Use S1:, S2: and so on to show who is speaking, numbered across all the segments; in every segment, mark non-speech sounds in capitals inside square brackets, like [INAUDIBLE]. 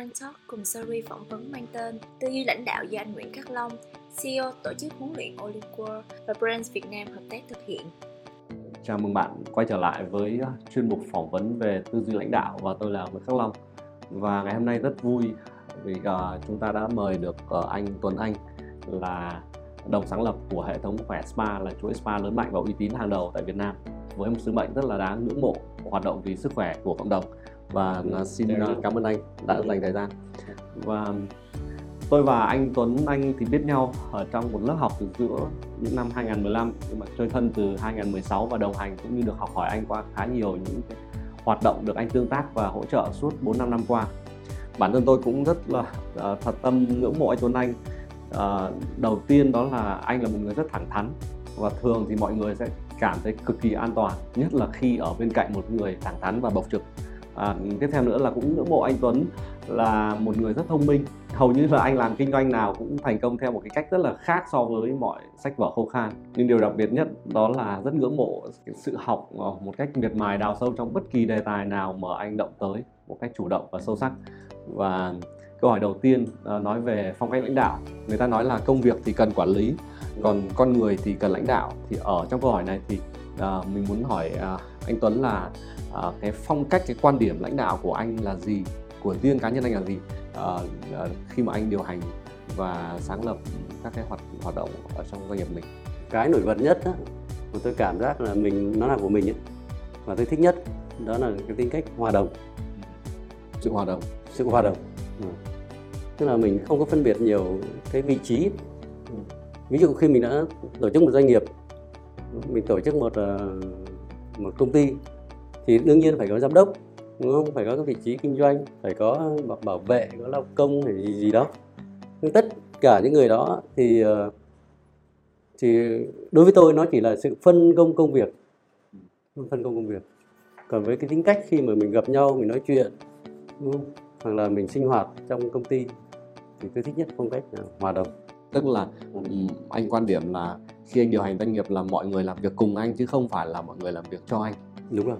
S1: Brand Talk cùng series phỏng vấn mang tên Tư duy lãnh đạo do anh Nguyễn Khắc Long, CEO tổ chức huấn luyện Olive World và Brands Việt Nam hợp tác thực hiện.
S2: Chào mừng bạn quay trở lại với à, chuyên mục phỏng vấn về tư duy lãnh đạo và tôi là Nguyễn Khắc Long. Và ngày hôm nay rất vui vì uh, chúng ta đã mời được uh, anh Tuấn Anh là đồng sáng lập của hệ thống khỏe spa là chuỗi spa lớn mạnh và uy tín hàng đầu tại Việt Nam với một sứ mệnh rất là đáng ngưỡng mộ hoạt động vì sức khỏe của cộng đồng và ừ, xin cảm ơn anh đã dành thời gian và tôi và anh Tuấn Anh thì biết nhau ở trong một lớp học từ giữa những năm 2015 nhưng mà chơi thân từ 2016 và đồng hành cũng như được học hỏi anh qua khá nhiều những cái hoạt động được anh tương tác và hỗ trợ suốt 4 5 năm qua. Bản thân tôi cũng rất là uh, thật tâm ngưỡng mộ anh Tuấn Anh. Uh, đầu tiên đó là anh là một người rất thẳng thắn và thường thì mọi người sẽ cảm thấy cực kỳ an toàn nhất là khi ở bên cạnh một người thẳng thắn và bộc trực. À, tiếp theo nữa là cũng ngưỡng mộ anh Tuấn là một người rất thông minh. Hầu như là anh làm kinh doanh nào cũng thành công theo một cái cách rất là khác so với mọi sách vở khô khan. Nhưng điều đặc biệt nhất đó là rất ngưỡng mộ sự học ờ, một cách miệt mài đào sâu trong bất kỳ đề tài nào mà anh động tới một cách chủ động và sâu sắc. Và câu hỏi đầu tiên à, nói về phong cách lãnh đạo. Người ta nói là công việc thì cần quản lý còn con người thì cần lãnh đạo. Thì ở trong câu hỏi này thì uh, mình muốn hỏi uh, anh Tuấn là uh, cái phong cách cái quan điểm lãnh đạo của anh là gì? Của riêng cá nhân anh là gì? Uh, uh, khi mà anh điều hành và sáng lập các cái hoạt hoạt động ở trong doanh nghiệp mình.
S3: Cái nổi bật nhất đó, mà tôi cảm giác là mình nó là của mình ấy, và tôi thích nhất đó là cái tính cách hòa đồng.
S2: Sự hòa đồng.
S3: Sự hòa đồng. Ừ tức là mình không có phân biệt nhiều cái vị trí. Ví dụ khi mình đã tổ chức một doanh nghiệp, mình tổ chức một ờ, một công ty, thì đương nhiên phải có giám đốc, đúng không? Phải có cái vị trí kinh doanh, phải có bảo vệ, có lao công hay gì gì đó. Nhưng tất cả những người đó thì ờ, thì đối với tôi nó chỉ là sự phân công công việc. Phân công công việc. Còn với cái tính cách khi mà mình gặp nhau, mình nói chuyện, đúng không? hoặc là mình sinh hoạt trong công ty thì tôi thích nhất phong cách là hòa đồng.
S2: Tức là anh quan điểm là khi anh điều hành doanh nghiệp là mọi người làm việc cùng anh chứ không phải là mọi người làm việc cho anh.
S3: Đúng rồi.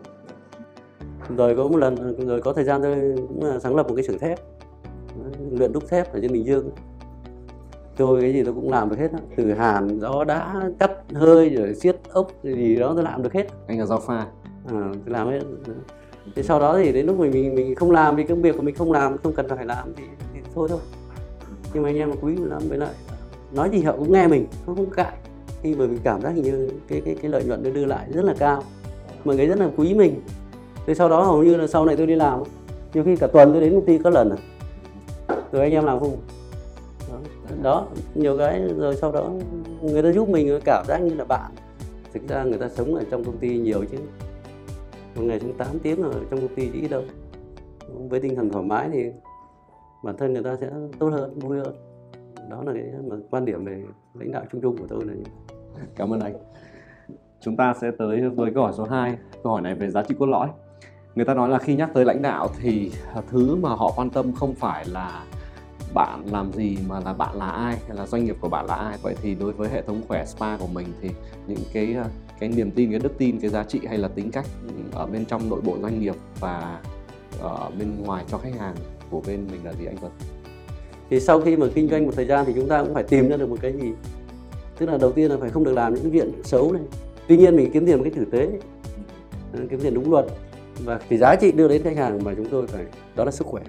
S3: Rồi có một lần rồi có thời gian tôi cũng sáng lập một cái xưởng thép. Luyện đúc thép ở trên bình dương. Tôi cái gì tôi cũng làm được hết từ hàn gió đá cắt hơi rồi siết ốc gì đó tôi làm được hết.
S2: Anh là giao pha.
S3: À, tôi làm hết. Thế sau đó thì đến lúc mình mình mình không làm vì công việc của mình không làm không cần phải làm thì, thì thôi thôi nhưng mà anh em quý lắm với lại nói gì họ cũng nghe mình không không cãi. Khi mà mình cảm giác hình như cái cái cái lợi nhuận nó đưa lại rất là cao. Mọi người rất là quý mình. Thế sau đó hầu như là sau này tôi đi làm nhiều khi cả tuần tôi đến công ty có lần à. Rồi anh em làm không đó, đó nhiều cái rồi sau đó người ta giúp mình cảm giác như là bạn. Thực ra người ta sống ở trong công ty nhiều chứ. Một ngày chúng 8 tiếng ở trong công ty chỉ đâu. Với tinh thần thoải mái thì bản thân người ta sẽ tốt hơn, vui hơn. Đó là cái mà quan điểm về lãnh đạo chung chung của tôi là như
S2: cảm ơn anh. Chúng ta sẽ tới với câu hỏi số 2 câu hỏi này về giá trị cốt lõi. Người ta nói là khi nhắc tới lãnh đạo thì thứ mà họ quan tâm không phải là bạn làm gì mà là bạn là ai, hay là doanh nghiệp của bạn là ai. Vậy thì đối với hệ thống khỏe spa của mình thì những cái cái niềm tin, cái đức tin, cái giá trị hay là tính cách ở bên trong nội bộ doanh nghiệp và ở bên ngoài cho khách hàng của bên mình là gì anh Tuấn?
S3: Thì sau khi mà kinh doanh một thời gian thì chúng ta cũng phải tìm ra được một cái gì? Tức là đầu tiên là phải không được làm những chuyện xấu này. Tuy nhiên mình kiếm tiền một cách tử tế. À, kiếm tiền đúng luật. Và cái giá trị đưa đến khách hàng mà chúng tôi phải đó là sức khỏe.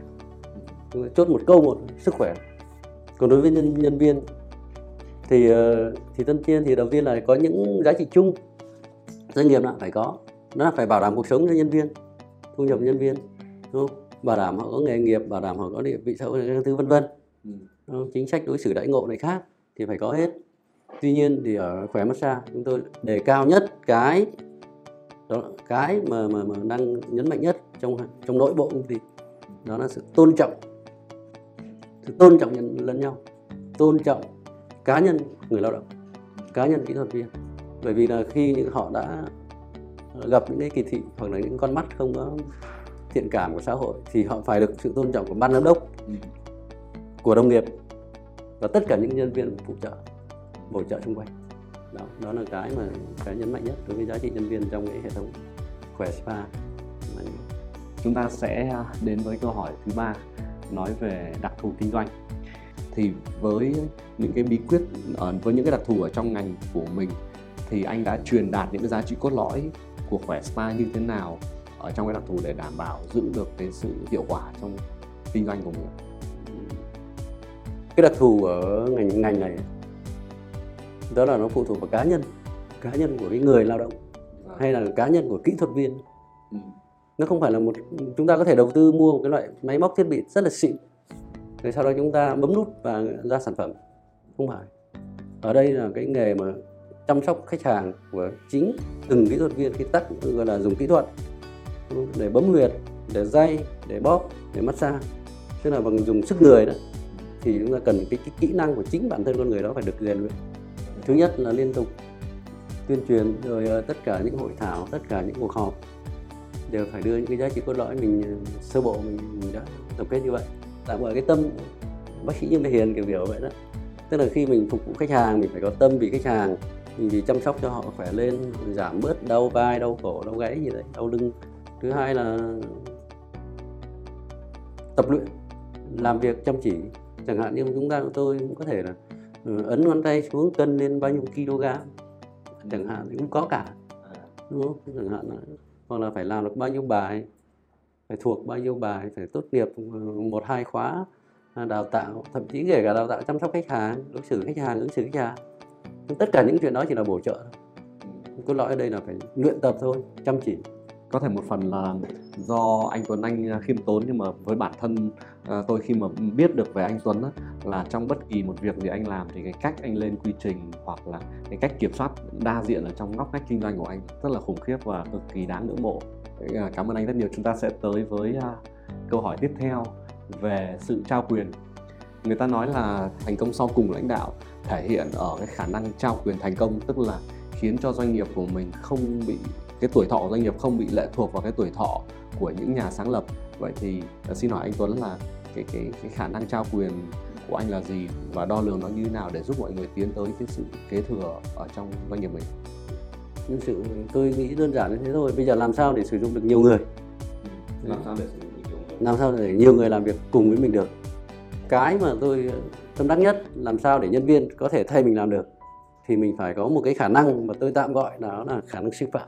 S3: Chốt một câu một sức khỏe. Còn đối với nhân, nhân viên thì ờ, thì tân tiên thì đầu tiên là có những giá trị chung. Doanh nghiệp là phải có. Nó là phải bảo đảm cuộc sống cho nhân viên thu nhập nhân viên đúng không? Bảo đảm họ có nghề nghiệp bảo đảm họ có địa vị xã hội các thứ vân vân. Ừ. chính sách đối xử đãi ngộ này khác thì phải có hết. Tuy nhiên thì ở khỏe massage chúng tôi đề cao nhất cái đó cái mà mà mà đang nhấn mạnh nhất trong trong nội bộ công ty đó là sự tôn trọng. Sự tôn trọng nhân, lẫn nhau. Tôn trọng cá nhân người lao động cá nhân kỹ thuật viên. Bởi vì là khi những họ đã gặp những cái kỳ thị hoặc là những con mắt không có thiện cảm của xã hội thì họ phải được sự tôn trọng của ban giám đốc ừ. của đồng nghiệp và tất cả những nhân viên phụ trợ bổ trợ xung quanh. Đó đó là cái mà cái nhấn mạnh nhất đối với giá trị nhân viên trong cái hệ thống khỏe spa.
S2: Chúng ta sẽ đến với câu hỏi thứ ba nói về đặc thù kinh doanh. Thì với những cái bí quyết ở với những cái đặc thù ở trong ngành của mình thì anh đã truyền đạt những cái giá trị cốt lõi của khỏe spa như thế nào ở trong cái đặc thù để đảm bảo giữ được cái sự hiệu quả trong kinh doanh của mình.
S3: Cái đặc thù ở ngành ngành này đó là nó phụ thuộc vào cá nhân cá nhân của cái người lao động hay là cá nhân của kỹ thuật viên.
S2: Ừ.
S3: nó không phải là một chúng ta có thể đầu tư mua một cái loại máy móc thiết bị rất là xịn rồi sau đó chúng ta bấm nút và ra sản phẩm. Không phải. Ở đây là cái nghề mà chăm sóc khách hàng của chính từng kỹ thuật viên khi tắt gọi là dùng kỹ thuật để bấm huyệt để day để bóp để massage. Tức là bằng dùng sức người đó thì chúng ta cần cái, cái kỹ năng của chính bản thân con người đó phải được rèn luyện. Thứ nhất là liên tục tuyên truyền rồi ờ, tất cả những hội thảo tất cả những cuộc họp đều phải đưa những cái giá trị cốt lõi mình ờ, sơ bộ mình, mình đã tổng kết như vậy. Tạo gọi cái tâm bác sĩ như Lê Hiền kiểu kiểu vậy đó. Tức là khi mình phục vụ khách hàng mình phải có tâm vì khách hàng mình vì chăm sóc cho họ khỏe lên giảm bớt đau vai đau cổ đau gáy gì đấy đau lưng thứ hai là tập luyện, làm việc chăm chỉ. Chẳng hạn như chúng ta, tôi cũng có thể là ừ, ấn ngón tay xuống cân lên bao nhiêu kg, chẳng hạn cũng có cả, đúng không? Chẳng hạn là, hoặc là phải làm được bao nhiêu bài, phải thuộc bao nhiêu bài, phải tốt nghiệp ừ, một, hai khóa à, đào tạo, thậm chí kể cả đào tạo chăm sóc khách hàng, đối xử khách hàng, ứng xử khách hàng. Tất cả những chuyện đó chỉ là bổ trợ cốt lõi ở đây là phải luyện tập thôi, chăm chỉ
S2: có thể một phần là do anh Tuấn Anh khiêm tốn nhưng mà với bản thân à, tôi khi mà biết được về anh Tuấn á, là trong bất kỳ một việc gì anh làm thì cái cách anh lên quy trình hoặc là cái cách kiểm soát đa diện ở trong ngóc ngách kinh doanh của anh rất là khủng khiếp và cực kỳ đáng ngưỡng mộ. Cảm ơn anh rất nhiều. Chúng ta sẽ tới với câu hỏi tiếp theo về sự trao quyền. Người ta nói là thành công sau cùng lãnh đạo thể hiện ở cái khả năng trao quyền thành công tức là khiến cho doanh nghiệp của mình không bị cái tuổi thọ của doanh nghiệp không bị lệ thuộc vào cái tuổi thọ của những nhà sáng lập. Vậy thì uh, xin hỏi anh Tuấn là cái cái cái khả năng trao quyền của anh là gì và đo lường nó như thế nào để giúp mọi người tiến tới cái sự kế thừa ở trong doanh nghiệp mình?
S3: Nhưng sự tôi nghĩ đơn giản như thế thôi. Bây giờ làm sao để sử dụng được nhiều người?
S2: Làm sao để sử dụng được nhiều người?
S3: Làm sao để nhiều người làm việc cùng với mình được? Cái mà tôi tâm đắc nhất làm sao để nhân viên có thể thay mình làm được? Thì mình phải có một cái khả năng mà tôi tạm gọi đó là khả năng sư phạm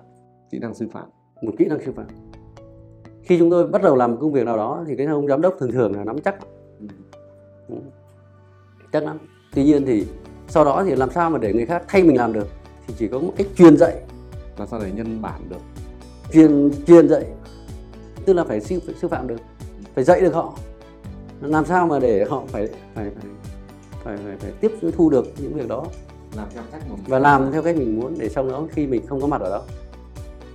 S2: kỹ năng sư phạm
S3: một kỹ năng sư phạm. Khi chúng tôi bắt đầu làm một công việc nào đó thì cái ông giám đốc thường thường là nắm chắc. Ừ. chắc lắm. Tuy nhiên thì sau đó thì làm sao mà để người khác thay mình làm được thì chỉ có một cách truyền dạy.
S2: Làm sao để nhân bản được?
S3: Truyền truyền dạy. Tức là phải sư, sư phạm được phải dạy được họ. Làm sao mà để họ phải phải phải phải, phải, phải tiếp thu được những việc đó.
S2: Làm theo cách mà
S3: và làm theo cách mình muốn để sau đó khi mình không có mặt ở đó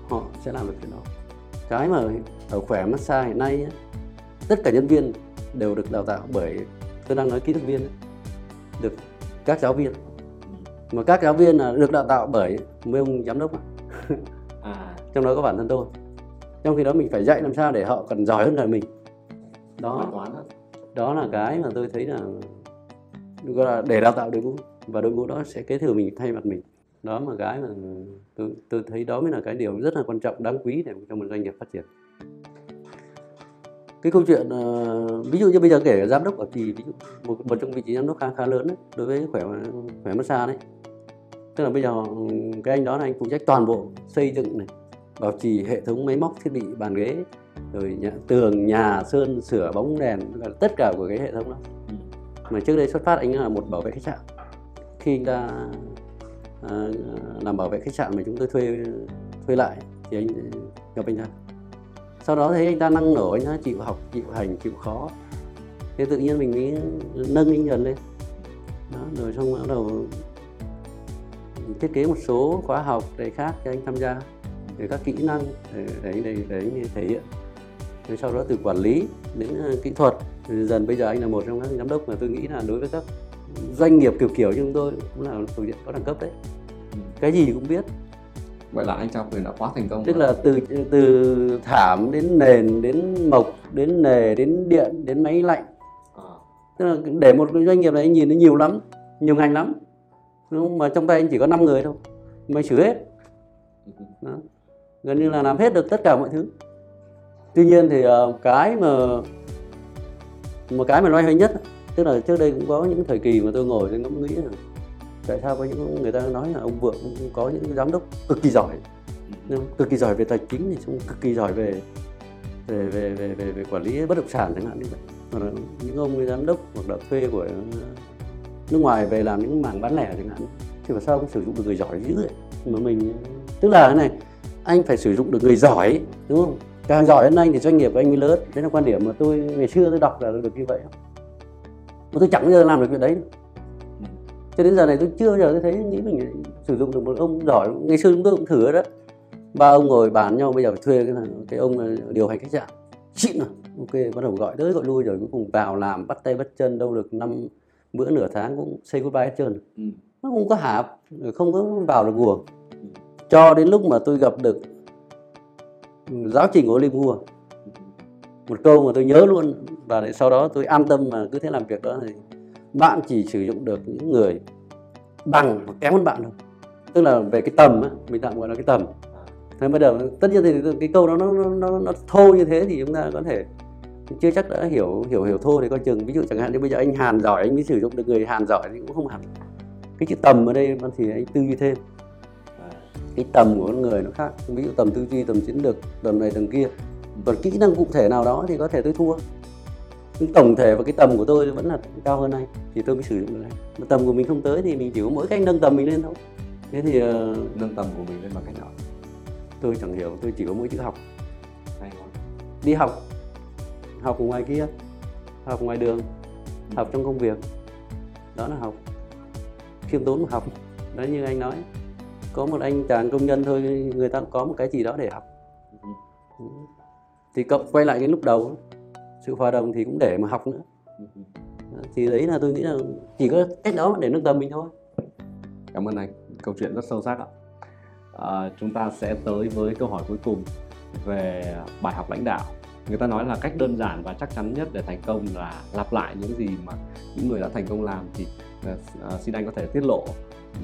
S3: họ sẽ làm được chuyện đó. Cái mà ở khỏe massage hiện nay tất cả nhân viên đều được đào tạo bởi tôi đang nói kỹ thuật viên ấy, được các giáo viên. Mà các giáo viên là được đào tạo bởi mấy ông giám đốc ạ.
S2: à. [LAUGHS]
S3: Trong đó có bản thân tôi. Trong khi đó mình phải dạy làm sao để họ còn giỏi hơn cả mình. Đó.
S2: đó
S3: là cái mà tôi thấy là gọi là để đào tạo đội ngũ. Và đội ngũ đó sẽ kế thừa mình thay mặt mình đó mà cái mà tôi, tôi thấy đó mới là cái điều rất là quan trọng đáng quý để cho một doanh nghiệp phát triển. Cái câu chuyện ờ, ví dụ như bây giờ kể giám đốc ở kỳ ví dụ một, một trong vị trí giám đốc khá khá lớn đấy, đối với khỏe khỏe massage đấy. Tức là bây giờ cái anh đó là anh phụ trách toàn bộ xây dựng này bảo trì hệ thống máy móc thiết bị bàn ghế rồi nhà, tường nhà sơn sửa bóng đèn tất cả của cái hệ thống đó.
S2: Ừ.
S3: mà trước đây xuất phát anh là một bảo vệ khách sạn. Khi anh ta à, làm bảo vệ khách sạn mà chúng tôi thuê thuê lại thì anh gặp anh ta. Sau đó thấy anh ta năng nổ anh ta chịu học chịu hành chịu khó. Thế tự nhiên mình mới nâng anh dần lên. Đó, rồi xong bắt đầu thiết kế một số khóa học để khác cho anh tham gia để các kỹ năng để để để, để anh thể hiện. Rồi sau đó từ quản lý đến ờ, kỹ thuật dần bây giờ anh là một trong các giám đốc mà tôi nghĩ là đối với các doanh nghiệp kiểu kiểu như chúng tôi cũng là thuộc diện có đẳng cấp đấy
S2: Ừ.
S3: cái gì cũng biết
S2: vậy là anh trao quyền đã quá thành công
S3: tức
S2: rồi.
S3: là từ từ thảm đến nền đến mộc đến nề đến điện đến máy lạnh
S2: à,
S3: tức là để một cái doanh nghiệp này anh nhìn nó nhiều lắm nhiều ngành lắm đúng không? mà trong tay anh chỉ có 5 người thôi mà xử hết
S2: ừ.
S3: đó. gần như là làm hết được tất cả mọi thứ tuy nhiên thì ờ, cái mà một cái mà loay hoay nhất tức là trước đây cũng có những thời kỳ mà tôi ngồi tôi ngẫm nghĩ là tại sao có những người ta nói là ông vượng cũng có những giám đốc cực kỳ giỏi. Cực kỳ giỏi về tài chính thì cũng cực kỳ giỏi về về về về về, về quản lý bất động sản chẳng hạn như vậy. Hoặc là những ông giám đốc hoặc là thuê của nước ngoài về làm những mảng bán lẻ chẳng hạn. Thì mà sao không sử dụng được người giỏi dữ vậy? Mà mình tức là cái này anh phải sử dụng được người giỏi đúng không? Càng giỏi hơn anh thì doanh nghiệp của anh mới lớn. Đấy là quan điểm mà tôi ngày xưa tôi đọc là được như vậy mà tôi chẳng bao giờ làm được việc đấy. Cho đến giờ này tôi chưa bao giờ tôi thấy nghĩ mình sử dụng được một ông giỏi. Ngày xưa chúng tôi cũng thử đó. Ba ông ngồi bàn nhau bây giờ phải thuê cái này cái ông điều hành khách sạn. Xịn rồi ok bắt đầu gọi tới gọi lui rồi cuối cùng vào làm bắt tay bắt chân đâu được năm bữa nửa tháng cũng say goodbye hết trơn. Ừ. nó không có hạp không có vào được guồng. Ừ. cho đến lúc mà tôi gặp được giáo trình của Olimua một câu mà tôi nhớ luôn và sau đó tôi an tâm mà cứ thế làm việc đó thì bạn chỉ sử dụng được những người bằng hoặc kém hơn bạn thôi. Tức là về cái tầm á mình tạm gọi là cái tầm. Thế bây giờ tất nhiên thì cái câu đó nó nó nó, nó thô như thế thì chúng ta có thể chưa chắc đã hiểu hiểu hiểu thô thì coi chừng. Ví dụ chẳng hạn như bây giờ anh hàn giỏi anh mới sử dụng được người hàn giỏi thì cũng không hẳn. Cái chữ tầm ở đây thì anh tư duy thêm. Cái tầm của con người nó khác. Ví dụ tầm tư duy tầm chiến lược tầm này tầm kia. Còn kỹ năng cụ thể nào đó thì có thể tôi thua nhưng tổng thể và cái tầm của tôi vẫn là cao hơn anh. Thì tôi mới sử dụng được anh. Mà tầm của mình không tới thì mình chỉ có mỗi cách nâng tầm mình lên thôi. Thế thì uh,
S2: nâng tầm của mình lên bằng cách nào?
S3: tôi chẳng hiểu. Tôi chỉ có mỗi chữ học. Hay quá. Đi học. Học ở ngoài kia. Học ngoài đường. Học trong công việc. Đó là học. Khiêm tốn mà học. Đó như anh nói. Có một anh chàng công nhân thôi người ta có một cái gì đó để học. Thì cộng quay lại cái lúc đầu sự hòa đồng thì cũng để mà học nữa. Thì đấy là tôi nghĩ là chỉ có cách đó để nâng tầm mình thôi.
S2: Cảm ơn anh. Câu chuyện rất sâu sắc ạ. À, chúng ta sẽ tới với câu hỏi cuối cùng về bài học lãnh đạo. Người ta nói là cách đơn giản và chắc chắn nhất để thành công là lặp lại những gì mà những người đã thành công làm thì uh, xin anh có thể tiết lộ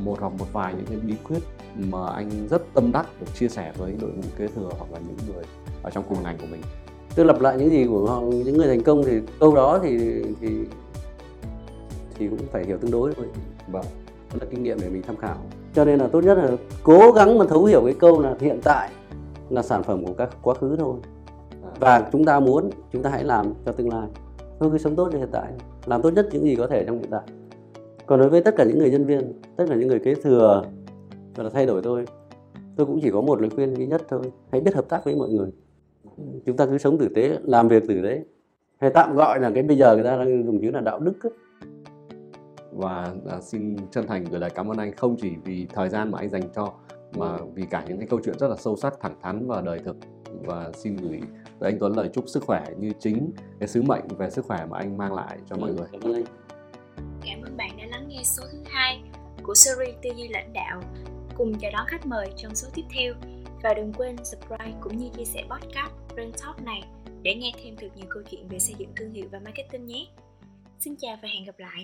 S2: một hoặc một vài những cái bí quyết mà anh rất tâm đắc được chia sẻ với đội ngũ kế thừa hoặc là những người ở trong cùng ngành của mình
S3: tôi lặp lại những gì của họ những người thành công thì câu đó thì thì thì cũng phải hiểu tương đối thôi. Vâng. Đó là kinh nghiệm để mình tham khảo. Cho nên là tốt nhất là cố gắng mà thấu hiểu cái câu là hiện tại là sản phẩm của các quá khứ thôi. À. và chúng ta muốn chúng ta hãy làm cho tương lai. Thôi cứ sống tốt cho hiện tại. Làm tốt nhất những gì có thể trong hiện tại. Còn đối với tất cả những người nhân viên tất cả những người kế thừa và là thay đổi tôi tôi cũng chỉ có một lời khuyên duy nhất thôi. Hãy biết hợp tác với mọi người chúng ta cứ sống tử tế làm việc tử tế hay tạm gọi là cái bây giờ người ta đang dùng chữ là đạo đức ấy.
S2: và à, xin chân thành gửi lời cảm ơn anh không chỉ vì thời gian mà anh dành cho mà vì cả những cái câu chuyện rất là sâu sắc thẳng thắn và đời thực và xin gửi tới anh Tuấn lời chúc sức khỏe như chính cái sứ mệnh về sức khỏe mà anh mang lại cho mọi ừ, người.
S3: Cảm ơn anh.
S1: Cảm ơn bạn đã lắng nghe số thứ hai của series tư duy lãnh đạo. Cùng chào đón khách mời trong số tiếp theo và đừng quên subscribe cũng như chia sẻ podcast Brand Talk này để nghe thêm được nhiều câu chuyện về xây dựng thương hiệu và marketing nhé. Xin chào và hẹn gặp lại.